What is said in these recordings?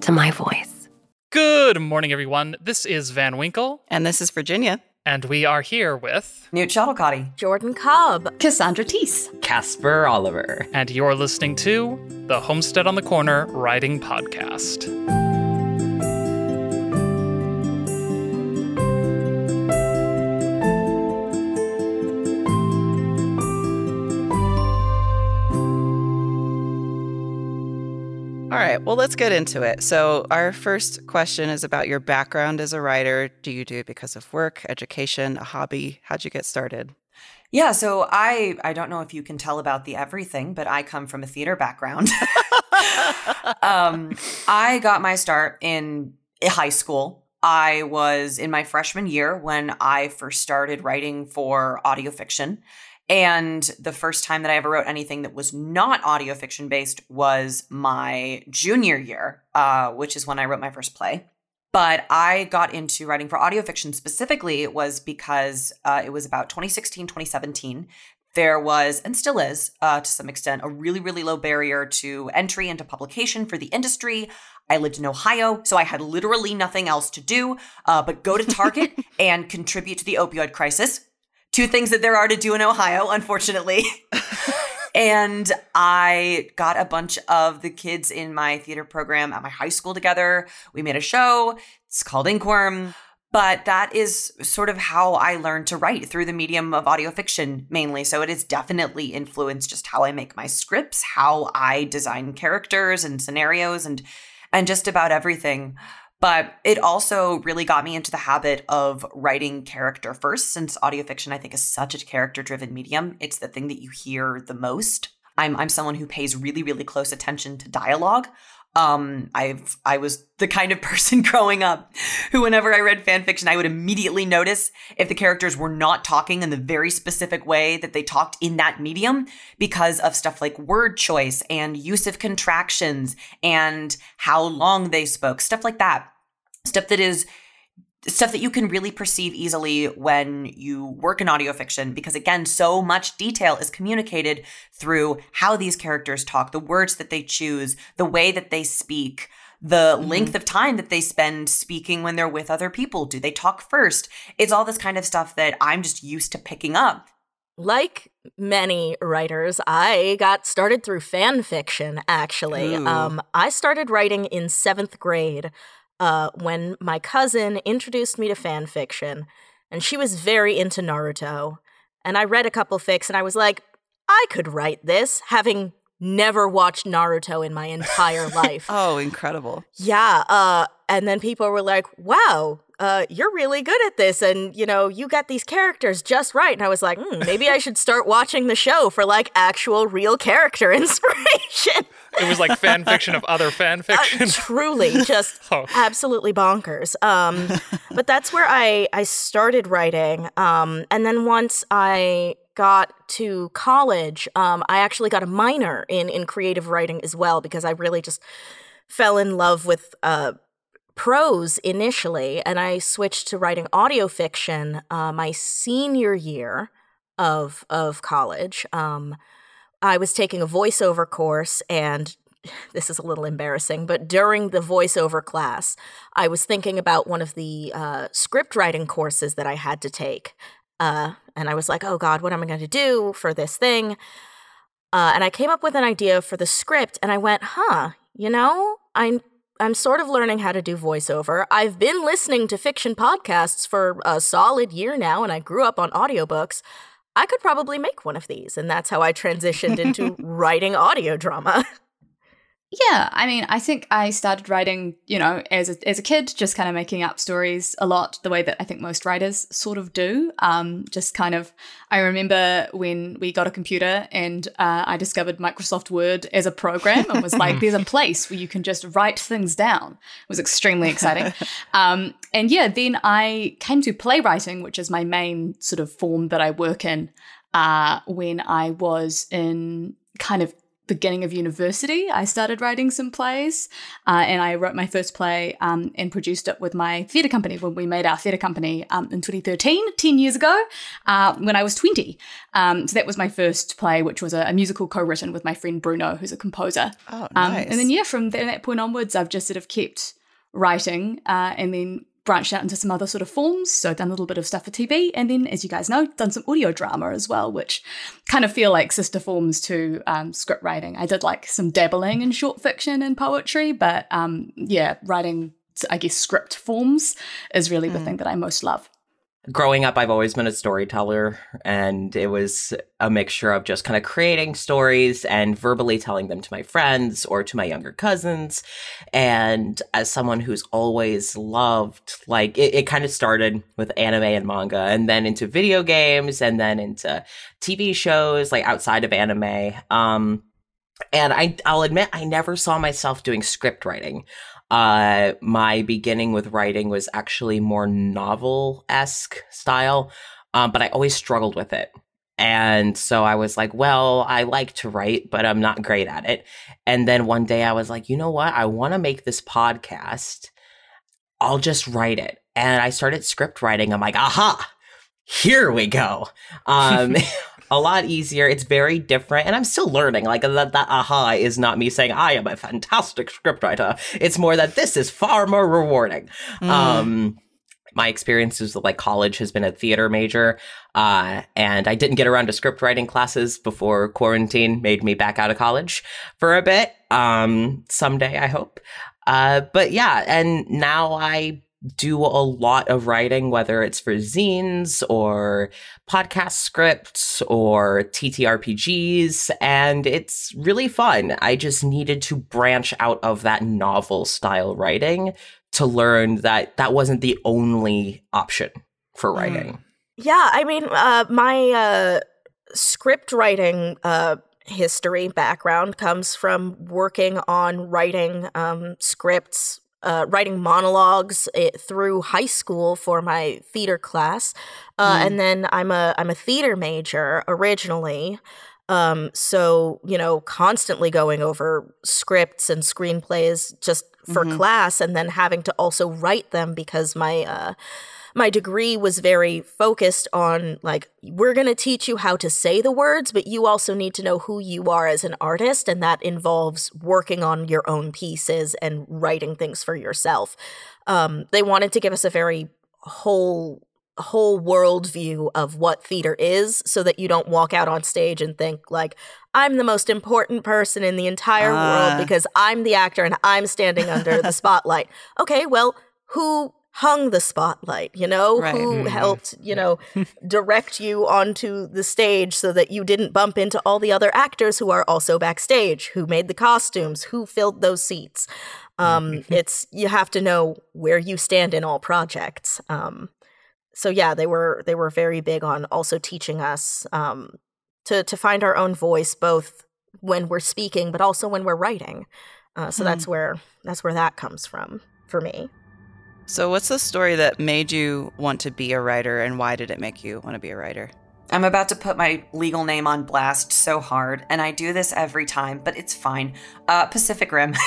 to my voice. Good morning, everyone. This is Van Winkle. And this is Virginia. And we are here with Newt Shuttlecotty, Jordan Cobb, Cassandra Teese, Casper Oliver. And you're listening to the Homestead on the Corner Writing Podcast. Right, well, let's get into it. So, our first question is about your background as a writer. Do you do it because of work, education, a hobby? How'd you get started? Yeah, so I I don't know if you can tell about the everything, but I come from a theater background. um, I got my start in high school. I was in my freshman year when I first started writing for audio fiction. And the first time that I ever wrote anything that was not audio fiction based was my junior year, uh, which is when I wrote my first play. But I got into writing for audio fiction specifically was because uh, it was about 2016, 2017. There was, and still is, uh, to some extent, a really, really low barrier to entry into publication for the industry. I lived in Ohio, so I had literally nothing else to do uh, but go to Target and contribute to the opioid crisis two things that there are to do in Ohio, unfortunately. and I got a bunch of the kids in my theater program at my high school together. We made a show. It's called Inkworm. But that is sort of how I learned to write through the medium of audio fiction mainly. So it has definitely influenced just how I make my scripts, how I design characters and scenarios and and just about everything. But it also really got me into the habit of writing character first, since audio fiction, I think, is such a character driven medium. It's the thing that you hear the most. I'm, I'm someone who pays really, really close attention to dialogue. Um, I've I was the kind of person growing up who, whenever I read fan fiction, I would immediately notice if the characters were not talking in the very specific way that they talked in that medium because of stuff like word choice and use of contractions and how long they spoke, stuff like that. Stuff that is stuff that you can really perceive easily when you work in audio fiction because again so much detail is communicated through how these characters talk the words that they choose the way that they speak the mm-hmm. length of time that they spend speaking when they're with other people. Do they talk first? It's all this kind of stuff that i'm just used to picking up. Like many writers, I got started through fan fiction, actually. Um, I started writing in seventh grade uh, when my cousin introduced me to fan fiction, and she was very into Naruto. And I read a couple fics, and I was like, I could write this, having never watched Naruto in my entire life. oh, incredible. Yeah. Uh, and then people were like, wow, uh, you're really good at this. And, you know, you got these characters just right. And I was like, hmm, maybe I should start watching the show for like actual real character inspiration. It was like fan fiction of other fan uh, fiction. Uh, truly, just oh. absolutely bonkers. Um, but that's where I, I started writing. Um, and then once I got to college, um, I actually got a minor in in creative writing as well because I really just fell in love with uh, prose initially, and I switched to writing audio fiction uh, my senior year of of college. Um, I was taking a voiceover course, and this is a little embarrassing, but during the voiceover class, I was thinking about one of the uh, script writing courses that I had to take. Uh, and I was like, oh God, what am I going to do for this thing? Uh, and I came up with an idea for the script, and I went, huh, you know, I'm I'm sort of learning how to do voiceover. I've been listening to fiction podcasts for a solid year now, and I grew up on audiobooks. I could probably make one of these. And that's how I transitioned into writing audio drama. Yeah, I mean, I think I started writing, you know, as a, as a kid, just kind of making up stories a lot, the way that I think most writers sort of do. Um, just kind of, I remember when we got a computer and uh, I discovered Microsoft Word as a program and was like, there's a place where you can just write things down. It was extremely exciting. um, and yeah, then I came to playwriting, which is my main sort of form that I work in. Uh, when I was in kind of beginning of university, I started writing some plays, uh, and I wrote my first play um, and produced it with my theatre company when we made our theatre company um, in 2013, 10 years ago, uh, when I was 20. Um, so that was my first play, which was a, a musical co-written with my friend Bruno, who's a composer. Oh, nice. and then yeah, from that point onwards, I've just sort of kept writing, uh, and then branched out into some other sort of forms. So done a little bit of stuff for TV, and then, as you guys know, done some audio drama as well, which kind of feel like sister forms to um, script writing. I did like some dabbling in short fiction and poetry, but um, yeah, writing, I guess, script forms is really mm. the hmm. thing that I most love growing up, I've always been a storyteller, and it was a mixture of just kind of creating stories and verbally telling them to my friends or to my younger cousins. And as someone who's always loved, like, it, it kind of started with anime and manga, and then into video games, and then into TV shows, like outside of anime. Um, and I, I'll admit, I never saw myself doing script writing. Uh, my beginning with writing was actually more novel esque style, um, but I always struggled with it. And so I was like, well, I like to write, but I'm not great at it. And then one day I was like, you know what? I want to make this podcast. I'll just write it. And I started script writing. I'm like, aha, here we go. Um, a lot easier. It's very different, and I'm still learning. Like that, that aha is not me saying I am a fantastic scriptwriter. It's more that this is far more rewarding. Mm. Um, my experiences with like college has been a theater major, uh, and I didn't get around to script writing classes before quarantine made me back out of college for a bit. Um, someday, I hope. Uh, but yeah, and now I do a lot of writing, whether it's for zines or podcast scripts or TTRPGs, and it's really fun. I just needed to branch out of that novel style writing to learn that that wasn't the only option for hmm. writing. Yeah, I mean, uh, my uh, script writing uh, history background comes from working on writing um, scripts uh, writing monologues it, eh, through high school for my theater class, uh, mm. and then I'm a I'm a theater major originally. Um, so you know, constantly going over scripts and screenplays just for mm-hmm. class, and then having to also write them because my uh, my degree was very focused on like we're going to teach you how to say the words but you also need to know who you are as an artist and that involves working on your own pieces and writing things for yourself um, they wanted to give us a very whole whole world view of what theater is so that you don't walk out on stage and think like I'm the most important person in the entire uh. world ah. because I'm the actor and I'm standing under the spotlight. Okay, well, who hung the spotlight, you know, right. who mm-hmm. helped, you know, direct you onto the stage so that you didn't bump into all the other actors who are also backstage, who made the costumes, who filled those seats. Um, mm-hmm. it's you have to know where you stand in all projects. Um, so yeah, they were they were very big on also teaching us um, to to find our own voice, both when we're speaking, but also when we're writing. Uh, so mm. that's where that's where that comes from for me. So, what's the story that made you want to be a writer, and why did it make you want to be a writer? I'm about to put my legal name on blast so hard, and I do this every time, but it's fine. Uh, Pacific Rim.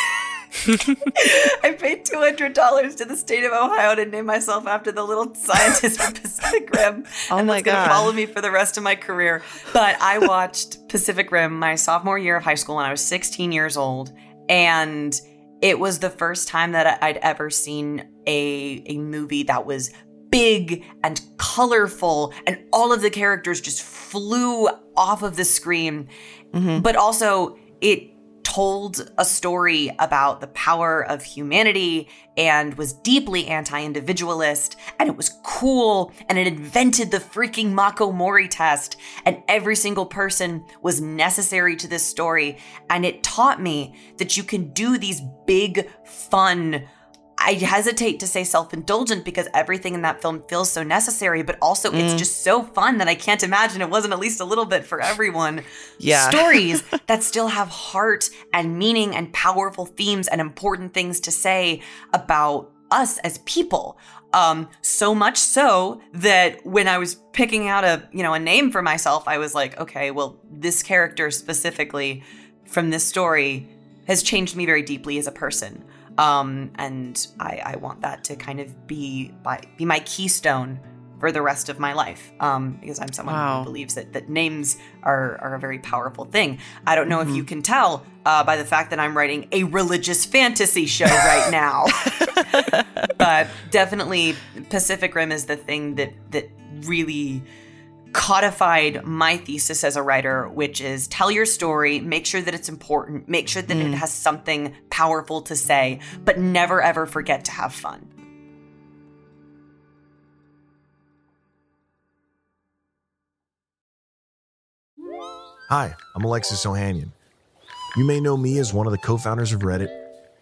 I paid two hundred dollars to the state of Ohio to name myself after the little scientist from Pacific Rim, oh and that's gonna follow me for the rest of my career. But I watched Pacific Rim my sophomore year of high school when I was sixteen years old, and it was the first time that I'd ever seen a a movie that was big and colorful, and all of the characters just flew off of the screen. Mm-hmm. But also, it told a story about the power of humanity and was deeply anti-individualist and it was cool and it invented the freaking Mako Mori test and every single person was necessary to this story and it taught me that you can do these big fun I hesitate to say self indulgent because everything in that film feels so necessary, but also it's just so fun that I can't imagine it wasn't at least a little bit for everyone. Yeah. Stories that still have heart and meaning and powerful themes and important things to say about us as people. Um, so much so that when I was picking out a you know a name for myself, I was like, okay, well, this character specifically from this story has changed me very deeply as a person um, and I, I want that to kind of be by, be my keystone for the rest of my life um, because I'm someone Wow. who believes that that names are are a very powerful thing. I don't know if you can tell uh, by the fact that I'm writing a religious fantasy show right now, but definitely Pacific Rim is the thing that that really codified my thesis as a writer, which is tell your story, make sure that it's important, make sure that it mm. has something powerful to say, but never ever forget to have fun. Hi, I'm Alexis Ohanian. You may know me as one of the co founders of Reddit,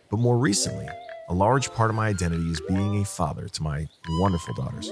but more recently, a large part of my identity is being a father to my wonderful daughters.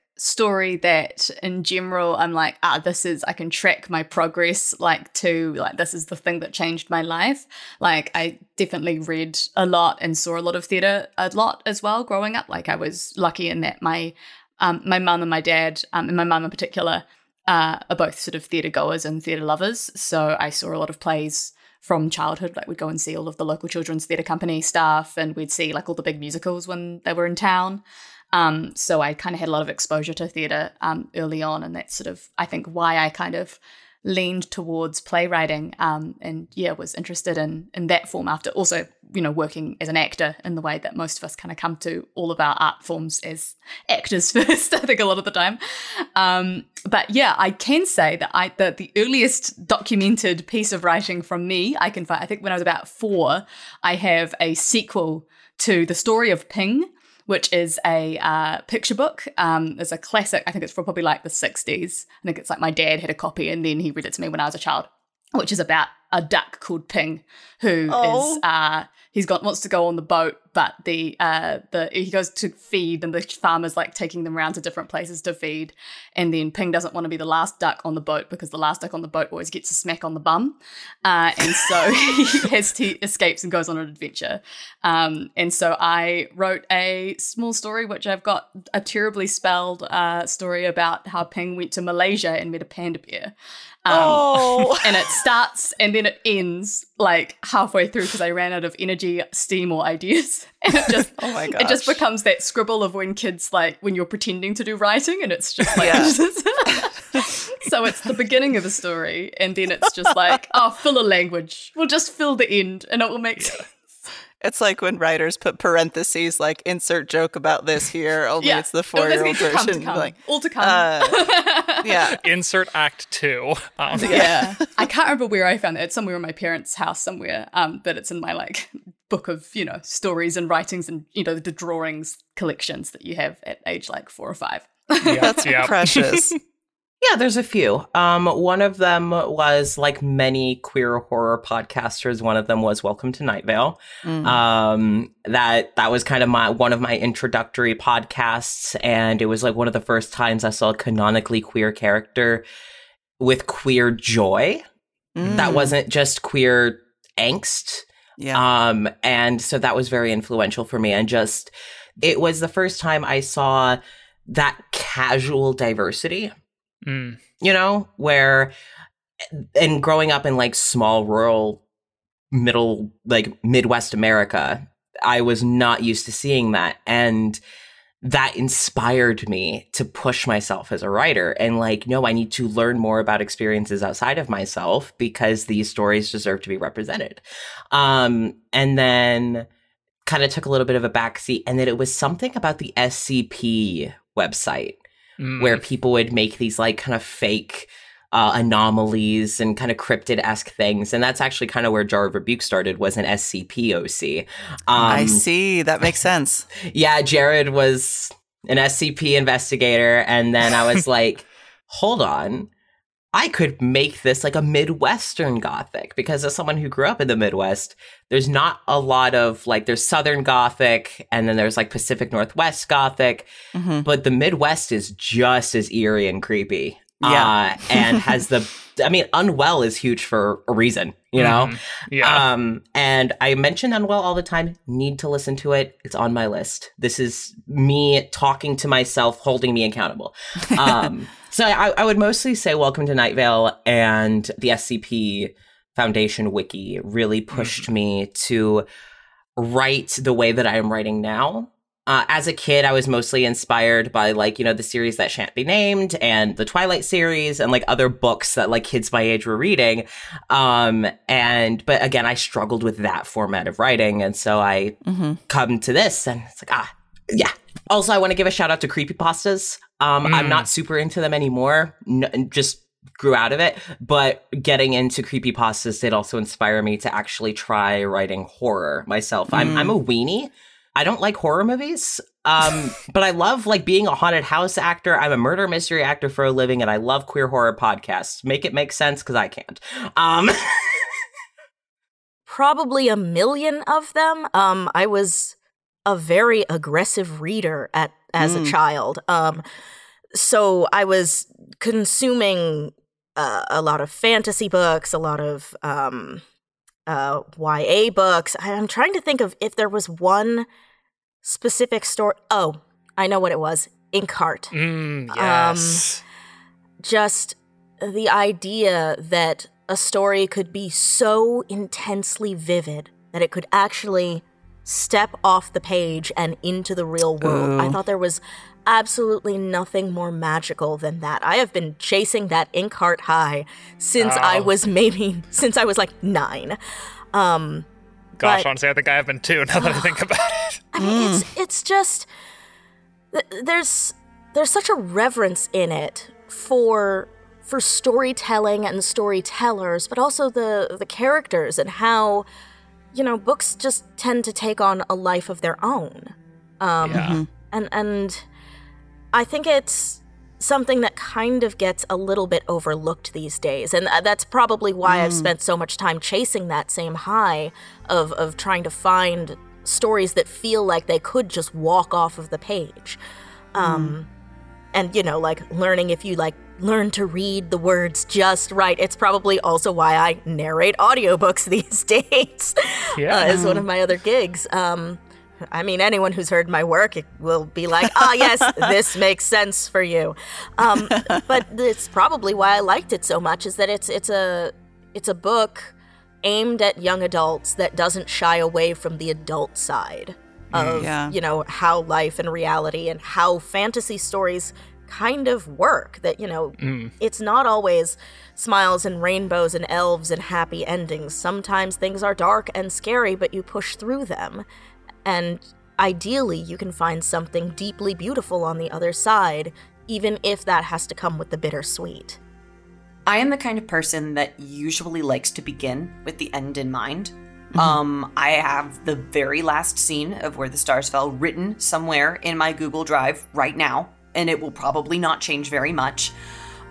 story that in general I'm like, ah, this is I can track my progress like to like this is the thing that changed my life. Like I definitely read a lot and saw a lot of theatre a lot as well growing up. Like I was lucky in that my um my mum and my dad, um and my mum in particular, uh, are both sort of theatre goers and theatre lovers. So I saw a lot of plays from childhood. Like we'd go and see all of the local children's theatre company stuff, and we'd see like all the big musicals when they were in town. Um, so I kind of had a lot of exposure to theatre um, early on, and that's sort of I think why I kind of leaned towards playwriting um, and yeah was interested in in that form after also you know working as an actor in the way that most of us kind of come to all of our art forms as actors first i think a lot of the time. Um, but yeah i can say that i the, the earliest documented piece of writing from me i can find i think when i was about four i have a sequel to the story of ping which is a uh, picture book. Um, it's a classic. I think it's from probably like the 60s. I think it's like my dad had a copy and then he read it to me when I was a child, which is about a duck called Ping who is Oh. uh, he's got wants to go on the boat, but the uh, the he goes to feed and the farmer's like taking them around to different places to feed, and then Ping doesn't want to be the last duck on the boat because the last duck on the boat always gets a smack on the bum, uh, and so he has he escapes and goes on an adventure. Um, and so I wrote a small story, which I've got a terribly spelled uh, story about how Ping went to Malaysia and met a panda bear. Um, Oh. and it starts and then it ends like halfway through because I ran out of energy, steam, or ideas. And it just, Oh my it just becomes that scribble of when kids like when you're pretending to do writing, and it's just like. Yeah. so it's the beginning of a story, and then it's just like, oh, fill a language. We'll just fill the end, and it will make sense. It's like when writers put parentheses like insert joke about this here, only Yeah. it's the four this year old needs to come, version. come. Like, all to come. uh, yeah. Insert Act Two. Um, yeah. I can't remember where I found it. It's somewhere in my parents' house somewhere. Um, but it's in my like book of, you know, stories and writings and, you know, the drawings collections that you have at age like four or five. yeah, That's yeah. precious. Yeah, there's a few. Um, one of them was like many queer horror podcasters. One of them was Welcome to Night Vale. Mm. Um, that that was kind of my one of my introductory podcasts, and it was like one of the first times I saw a canonically queer character with queer joy. Mm. That wasn't just queer angst. Yeah. Um, and so that was very influential for me, and just it was the first time I saw that casual diversity Mm. You know, where and growing up in like small rural middle like Midwest America, I was not used to seeing that and that inspired me to push myself as a writer and like no I need to learn more about experiences outside of myself because these stories deserve to be represented. Um and then kind of took a little bit of a backseat and then it was something about the SCP website mm. where people would make these like kind of fake uh, anomalies and kind of cryptid esque things, and that's actually kind of where Jar of Rebuke started was an SCP OC. Um, I see. That makes sense. yeah, Jared was an SCP investigator, and then I was like, hold on. I could make this like a Midwestern Gothic because as someone who grew up in the Midwest, there's not a lot of like there's Southern Gothic and then there's like Pacific Northwest Gothic, mm-hmm. but the Midwest is just as eerie and creepy. Yeah. Uh, and has the, I mean, Unwell is huge for a reason, you know? Mm, yeah. Um, and I mention Unwell all the time. Need to listen to it. It's on my list. This is me talking to myself, holding me accountable. Um, so I, I would mostly say Welcome to Night Vale and the SCP Foundation wiki really pushed mm-hmm. me to write the way that I am writing now. Uh, as a kid, I was mostly inspired by like you know the series that shan't be named and the Twilight series and like other books that like kids my age were reading. Um, and but again, I struggled with that format of writing, and so I mm-hmm. come to this, and it's like ah, yeah. Also, I want to give a shout out to creepypastas. Um, mm. I'm not super into them anymore. just grew out of it. But getting into creepypastas did also inspire me to actually try writing horror myself. Mm. I'm I'm a weenie. I don't like horror movies. Um, but I love like being a haunted house actor. I'm a murder mystery actor for a living, and I love queer horror podcasts. Make it make sense because I can't. Um, Probably a million of them. Um, I was a very aggressive reader at as mm. a child. Um, so I was consuming uh, a lot of fantasy books, a lot of um, uh, YA books. I'm trying to think of if there was one specific story. Oh, I know what it was. Inkheart. Mm, um, yes. Um, just the idea that a story could be so intensely vivid that it could actually step off the page and into the real world. I thought there was absolutely nothing more magical than that. I have been chasing that Inkheart high since oh. I was maybe since I was like nine. Um, Gosh, but, honestly, I think I have been too. Now that I think about it, I mean, mm. it's it's just there's there's such a reverence in it for for storytelling and storytellers, but also the the characters and how you know books just tend to take on a life of their own. Um, yeah. Mm-hmm. And and I think it's something that kind of gets a little bit overlooked these days. And uh, that's probably why mm. I've spent so much time chasing that same high of, of trying to find stories that feel like they could just walk off of the page. Um, mm. And, you know, like learning if you like learn to read the words just right. It's probably also why I narrate audiobooks these days. Yeah. Uh, is one of my other gigs. Um, I mean, anyone who's heard my work will be like, ah, yes, this makes sense for you. Um, but it's probably why I liked it so much is that it's it's a it's a book aimed at young adults that doesn't shy away from the adult side mm, of yeah. you know how life and reality and how fantasy stories kind of work that you know mm. it's not always smiles and rainbows and elves and happy endings sometimes things are dark and scary but you push through them and ideally, you can find something deeply beautiful on the other side, even if that has to come with the bittersweet. I am the kind of person that usually likes to begin with the end in mind. Mm-hmm. Um, I have the very last scene of Where the Stars Fell written somewhere in my Google Drive right now, and it will probably not change very much.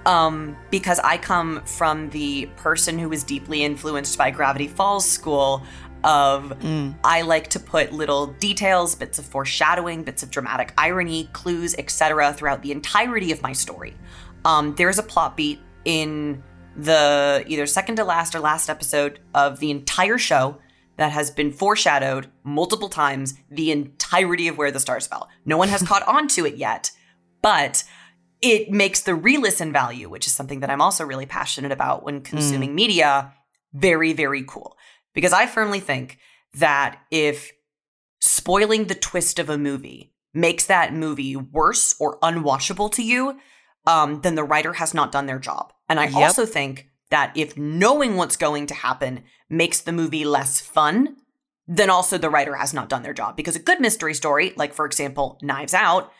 um, because I come from the person who was deeply influenced by Gravity Falls school of mm. I like to put little details, bits of foreshadowing, bits of dramatic irony, clues, etc. throughout the entirety of my story. Um, there's a plot beat in the either second to last or last episode of the entire show that has been foreshadowed multiple times the entirety of where the stars fell. No one has caught on to it yet, but it makes the re-listen value, which is something that I'm also really passionate about when consuming mm. media, very, very cool. Because I firmly think that if spoiling the twist of a movie makes that movie worse or unwatchable to you, um, then the writer has not done their job. And I yep. also think that if knowing what's going to happen makes the movie less fun, then also the writer has not done their job. Because a good mystery story, like for example, Knives Out,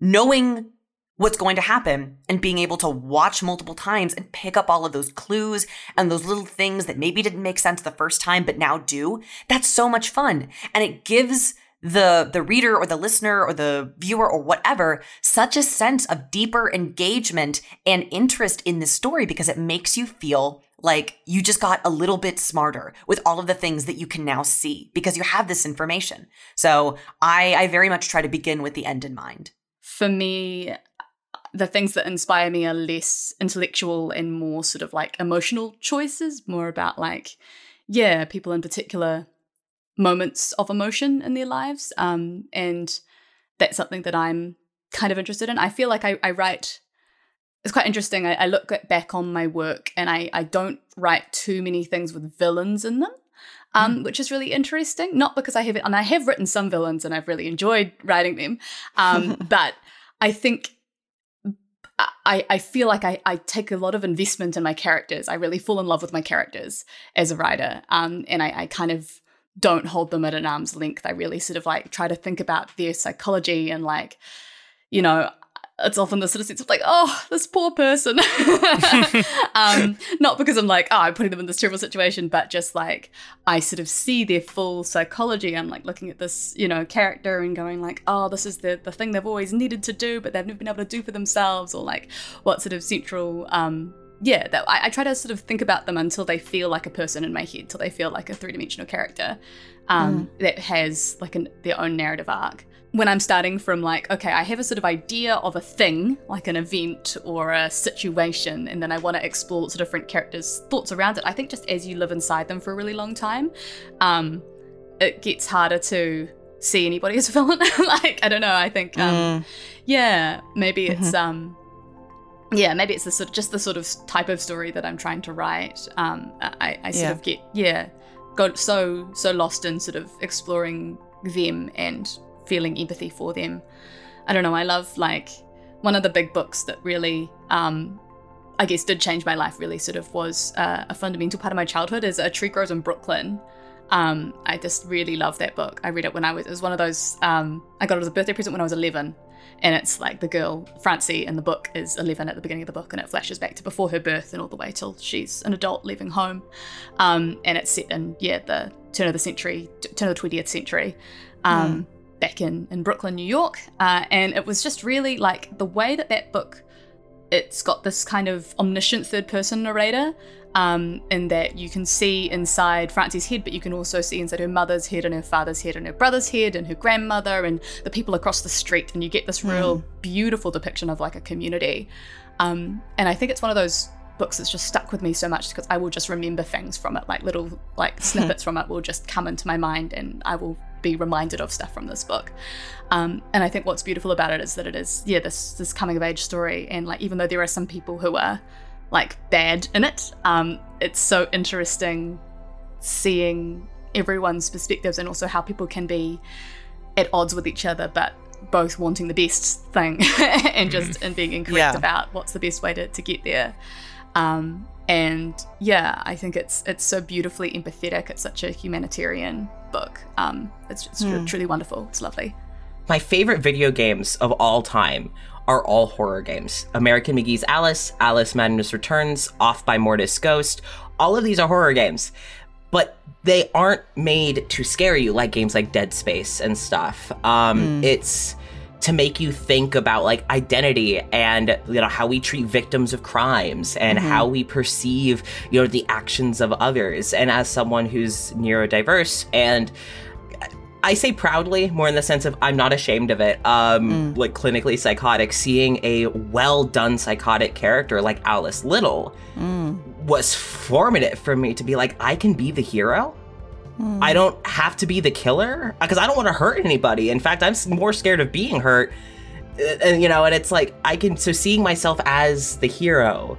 knowing what's going to happen and being able to watch multiple times and pick up all of those clues and those little things that maybe didn't make sense the first time but now do that's so much fun and it gives the the reader or the listener or the viewer or whatever such a sense of deeper engagement and interest in the story because it makes you feel like you just got a little bit smarter with all of the things that you can now see because you have this information. So I I very much try to begin with the end in mind. For me, the things that inspire me are less intellectual and more sort of like emotional choices, more about like, yeah, people in particular moments of emotion in their lives. Um, and that's something that I'm kind of interested in. I feel like I, I write, it's quite interesting. I, I look back on my work and I, I don't write too many things with villains in them. Um, mm. which is really interesting. Not because I have, and I have written some villains and I've really enjoyed writing them, um, but I think I, I feel like I, I take a lot of investment in my characters. I really fall in love with my characters as a writer. Um, and I, I kind of don't hold them at an arm's length. I really sort of like try to think about their psychology and like, you know, it's often the sort of sense of like, oh, this poor person. um, not because I'm like, oh, I'm putting them in this terrible situation, but just like I sort of see their full psychology. I'm like looking at this, you know, character and going like, oh, this is the the thing they've always needed to do, but they've never been able to do for themselves, or like what sort of central um yeah, that I, I try to sort of think about them until they feel like a person in my head, till they feel like a three dimensional character um, mm. that has like an, their own narrative arc when I'm starting from like, okay, I have a sort of idea of a thing, like an event or a situation, and then I want to explore lots of different characters' thoughts around it. I think just as you live inside them for a really long time, um, it gets harder to see anybody as a villain. like, I don't know. I think, um, mm. yeah, maybe it's, mm-hmm. um, yeah, maybe it's the sort of, just the sort of type of story that I'm trying to write. Um, I, I sort yeah. of get, yeah, got so so lost in sort of exploring them and feeling empathy for them. I don't know, I love like one of the big books that really um I guess did change my life really sort of was uh, a fundamental part of my childhood is A Tree Grows in Brooklyn. Um, I just really love that book. I read it when I was, it was one of those, um, I got it as a birthday present when I was 11. And it's like the girl, Francie, in the book is 11 at the beginning of the book, and it flashes back to before her birth and all the way till she's an adult leaving home. Um, and it's set in, yeah, the turn of the century, turn of the 20th century. Um, mm back in, in Brooklyn, New York. Uh, and it was just really like the way that that book, it's got this kind of omniscient third person narrator um, in that you can see inside Francie's head, but you can also see inside her mother's head and her father's head and her brother's head and her grandmother and the people across the street. And you get this real mm. beautiful depiction of like a community. Um, and I think it's one of those books that's just stuck with me so much because I will just remember things from it, like little like snippets from it will just come into my mind and I will be reminded of stuff from this book. Um, and I think what's beautiful about it is that it is, yeah, this this coming of age story. And like, even though there are some people who are like bad in it, um, it's so interesting seeing everyone's perspectives and also how people can be at odds with each other, but both wanting the best thing and just mm-hmm. and being incorrect yeah. about what's the best way to, to get there. Um, and yeah, I think it's it's so beautifully empathetic. It's such a humanitarian book. Um, it's, it's mm. truly wonderful. It's lovely. My favorite video games of all time are all horror games. American McGee's Alice, Alice Madness Returns, Off by Mortis Ghost. All of these are horror games, but they aren't made to scare you like games like Dead Space and stuff. Um, mm. It's to make you think about like identity and you know how we treat victims of crimes and Mhm. how we perceive you know the actions of others and as someone who's neurodiverse and I say proudly, more in the sense of I'm not ashamed of it. Um, like clinically psychotic, seeing a well done psychotic character like Alice Liddell Mm. was formative for me to be like, I can be the hero. Mm. I don't have to be the killer because I don't want to hurt anybody. In fact, I'm more scared of being hurt. Uh, And you know, and it's like I can so seeing myself as the hero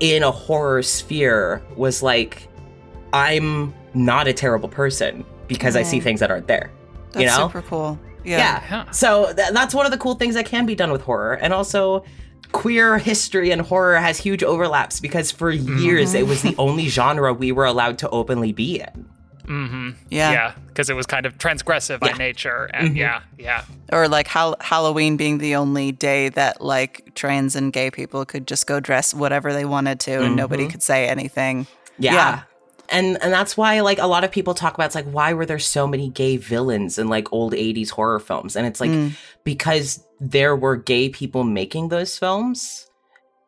in a horror sphere was like I'm not a terrible person because I see things that aren't there. That's you know? super cool. Yeah. Yeah. Yeah. So th- that's one of the cool things that can be done with horror. And also, queer history and horror has huge overlaps because for years it was the only genre we were allowed to openly be in. Mm-hmm. Yeah. Yeah, because it was kind of transgressive by nature, and Mhm. yeah, yeah, Or like Hal- Halloween being the only day that like trans and gay people could just go dress whatever they wanted to and nobody Mhm. could say anything. Yeah. Yeah. And and that's why like a lot of people talk about it's like why were there so many gay villains in like old 80s horror films? And it's like Mm. because there were gay people making those films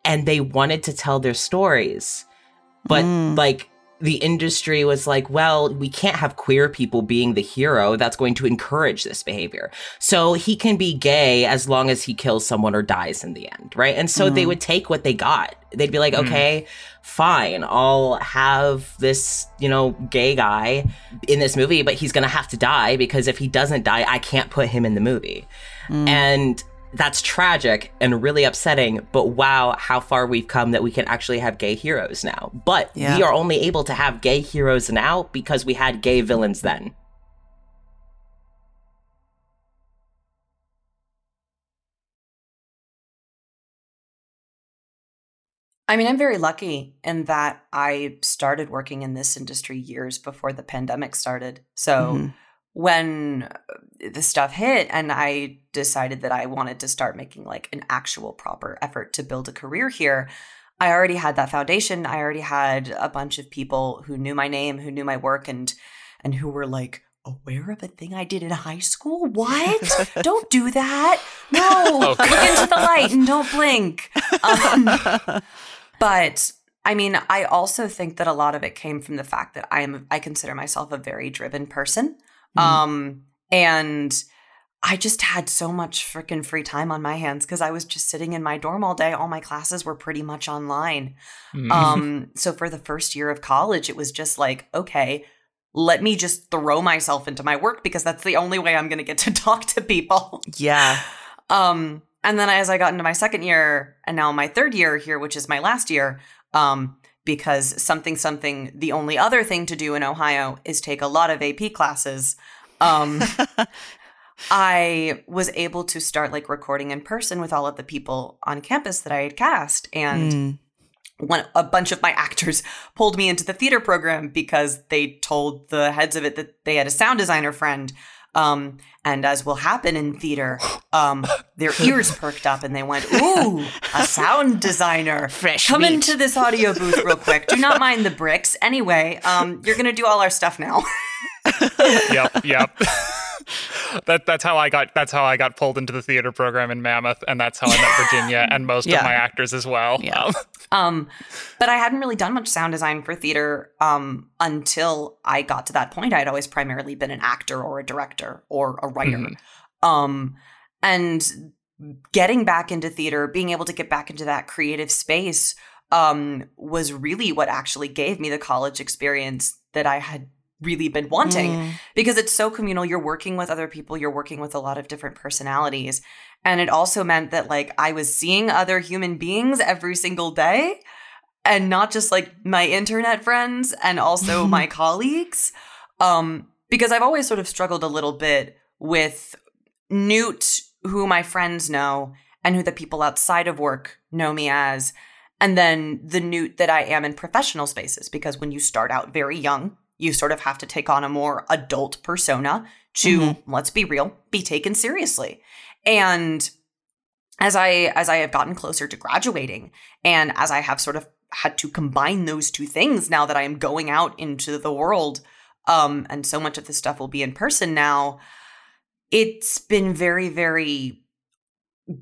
and they wanted to tell their stories. But Mm. like the industry was like, well, we can't have queer people being the hero. That's going to encourage this behavior. So he can be gay as long as he kills someone or dies in the end, right? And so they Mm. would take what they got. They'd be like, Mm. okay, fine, I'll have this, you know, gay guy in this movie, but he's gonna have to die because if he doesn't die, I can't put him in the movie. Mm. And that's tragic and really upsetting, but wow, how far we've come that we can actually have gay heroes now. But Yeah. we are only able to have gay heroes now because we had gay villains then. I mean, I'm very lucky in that I started working in this industry years before the pandemic started. So Mhm. When the stuff hit and I decided that I wanted to start making like an actual proper effort to build a career here, I already had that foundation. I already had a bunch of people who knew my name, who knew my work and and who were like aware of a thing I did in high school? What? don't do that. No. Look into the light and don't blink. Um, but I mean, I also think that a lot of it came from the fact that I am I consider myself a very driven person. Mhm. Um and I just had so much freaking free time on my hands because I was just sitting in my dorm all day. All my classes were pretty much online. Mm. Um, so for the first year of college, it was just like, okay, let me just throw myself into my work because that's the only way I'm going to get to talk to people. Yeah. Um, and then as I got into my second year and now my third year here, which is my last year, um, because something something the only other thing to do in Ohio is take a lot of AP classes. Um, I was able to start like recording in person with all of the people on campus that I had cast and Mm. when a bunch of my actors pulled me into the theater program because they told the heads of it that they had a sound designer friend. Um, and as will happen in theater, um, their ears perked up and they went, "Ooh, a sound designer! Fresh Come meat." into this audio booth real quick. Do not mind the bricks. Anyway, um, you're gonna do all our stuff now." yep, yep. That that's how I got that's how I got pulled into the theater program in Mammoth, and that's how I met Virginia and most Yeah. of my actors as well. Yeah. Um, Um, but I hadn't really done much sound design for theater um, until I got to that point. I had always primarily been an actor or a director or a writer. Mhm. Um, and getting back into theater, being able to get back into that creative space um, was really what actually gave me the college experience that I had really been wanting Mm. because it's so communal. You're working with other people, you're working with a lot of different personalities. And it also meant that like I was seeing other human beings every single day and not just like my internet friends and also my colleagues. Um, because I've always sort of struggled a little bit with Newt, who my friends know, and who the people outside of work know me as, and then the Newt that I am in professional spaces. Because when you start out very young, you sort of have to take on a more adult persona to, Mhm. let's be real, be taken seriously. And as I as I have gotten closer to graduating and as I have sort of had to combine those two things now that I am going out into the world um and so much of this stuff will be in person now it's been very very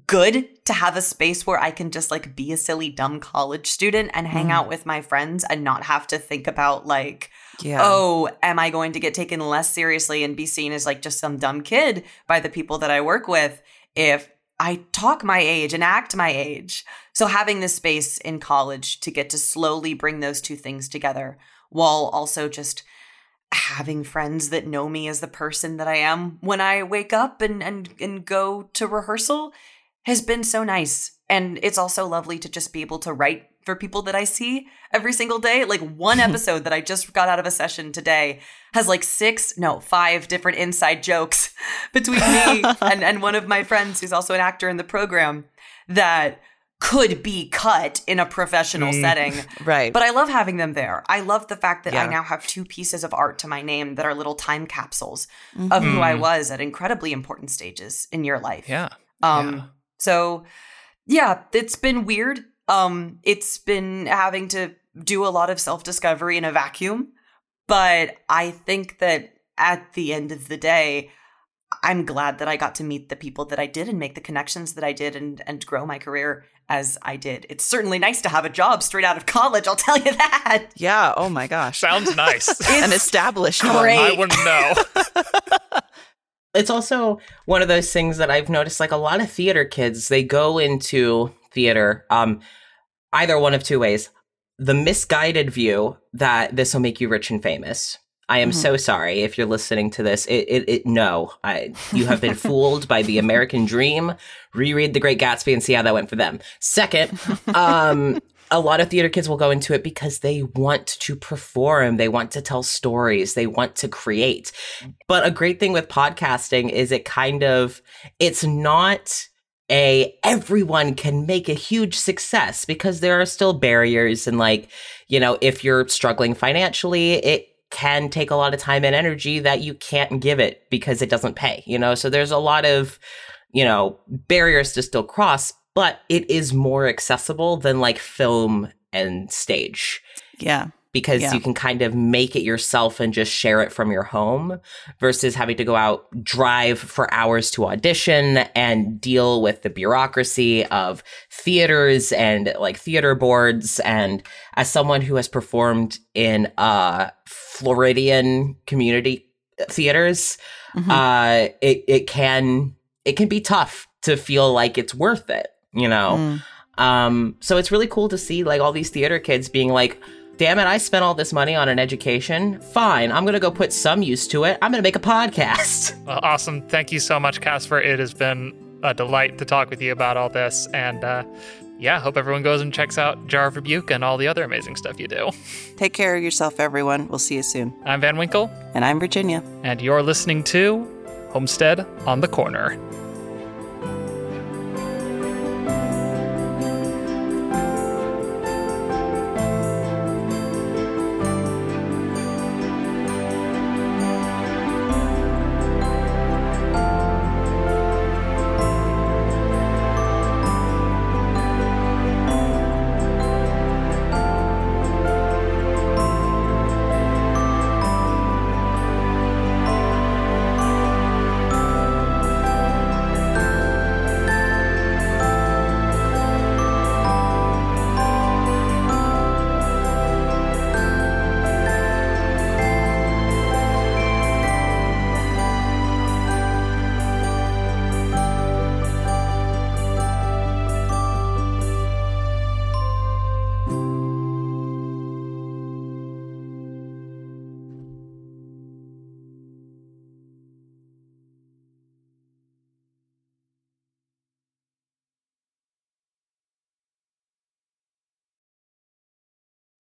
good to have a space where I can just like be a silly, dumb college student and hang Mm. out with my friends and not have to think about like, Yeah. oh, am I going to get taken less seriously and be seen as like just some dumb kid by the people that I work with if I talk my age and act my age? So having this space in college to get to slowly bring those two things together while also just having friends that know me as the person that I am when I wake up and and and go to rehearsal has been so nice. And it's also lovely to just be able to write for people that I see every single day. Like one episode that I just got out of a session today has like six, no, five different inside jokes between me and, and one of my friends who's also an actor in the program that could be cut in a professional Mm. setting. Right. But I love having them there. I love the fact that I now have two pieces of art to my name that are little time capsules of who I Mhm. was at incredibly important stages in your life. Yeah. Um Yeah. so yeah, it's been weird. Um it's been having to do a lot of self-discovery in a vacuum, but I think that at the end of the day I'm glad that I got to meet the people that I did and make the connections that I did and and grow my career as I did. It's certainly nice to have a job straight out of college, I'll tell you that. yeah. Oh my gosh. Sounds nice. An established one. I wouldn't know. it's also one of those things that I've noticed like a lot of theater kids they go into theater um either one of two ways the misguided view that this will make you rich and famous I am Mhm. so sorry if you're listening to this. It, it, it no, I, you have been fooled by the American dream. Reread The Great Gatsby and see how that went for them. Second, um, a lot of theater kids will go into it because they want to perform, they want to tell stories, they want to create. But a great thing with podcasting is it kind of it's not a everyone can make a huge success because there are still barriers and like, you know, if you're struggling financially, it can take a lot of time and energy that you can't give it because it doesn't pay, you know? So there's a lot of, you know, barriers to still cross, but it is more accessible than like film and stage Yeah. Because Yeah. you can kind of make it yourself and just share it from your home versus having to go out, drive for hours to audition and deal with the bureaucracy of theaters and like theater boards. And as someone who has performed in uh, Floridian community theaters, Mhm. uh, it, it can it can be tough to feel like it's worth it, you know? Mm. Um, so it's really cool to see like all these theater kids being like, damn it, I spent all this money on an education. Fine, I'm gonna go put some use to it. I'm gonna make a podcast. Well, awesome. Thank you so much, Casper. It has been a delight to talk with you about all this. And uh, yeah, hope everyone goes and checks out Jar of Rebuke and all the other amazing stuff you do. Take care of yourself, everyone. We'll see you soon. I'm Van Winkle, And I'm Virginia. and you're listening to Homestead on the Corner.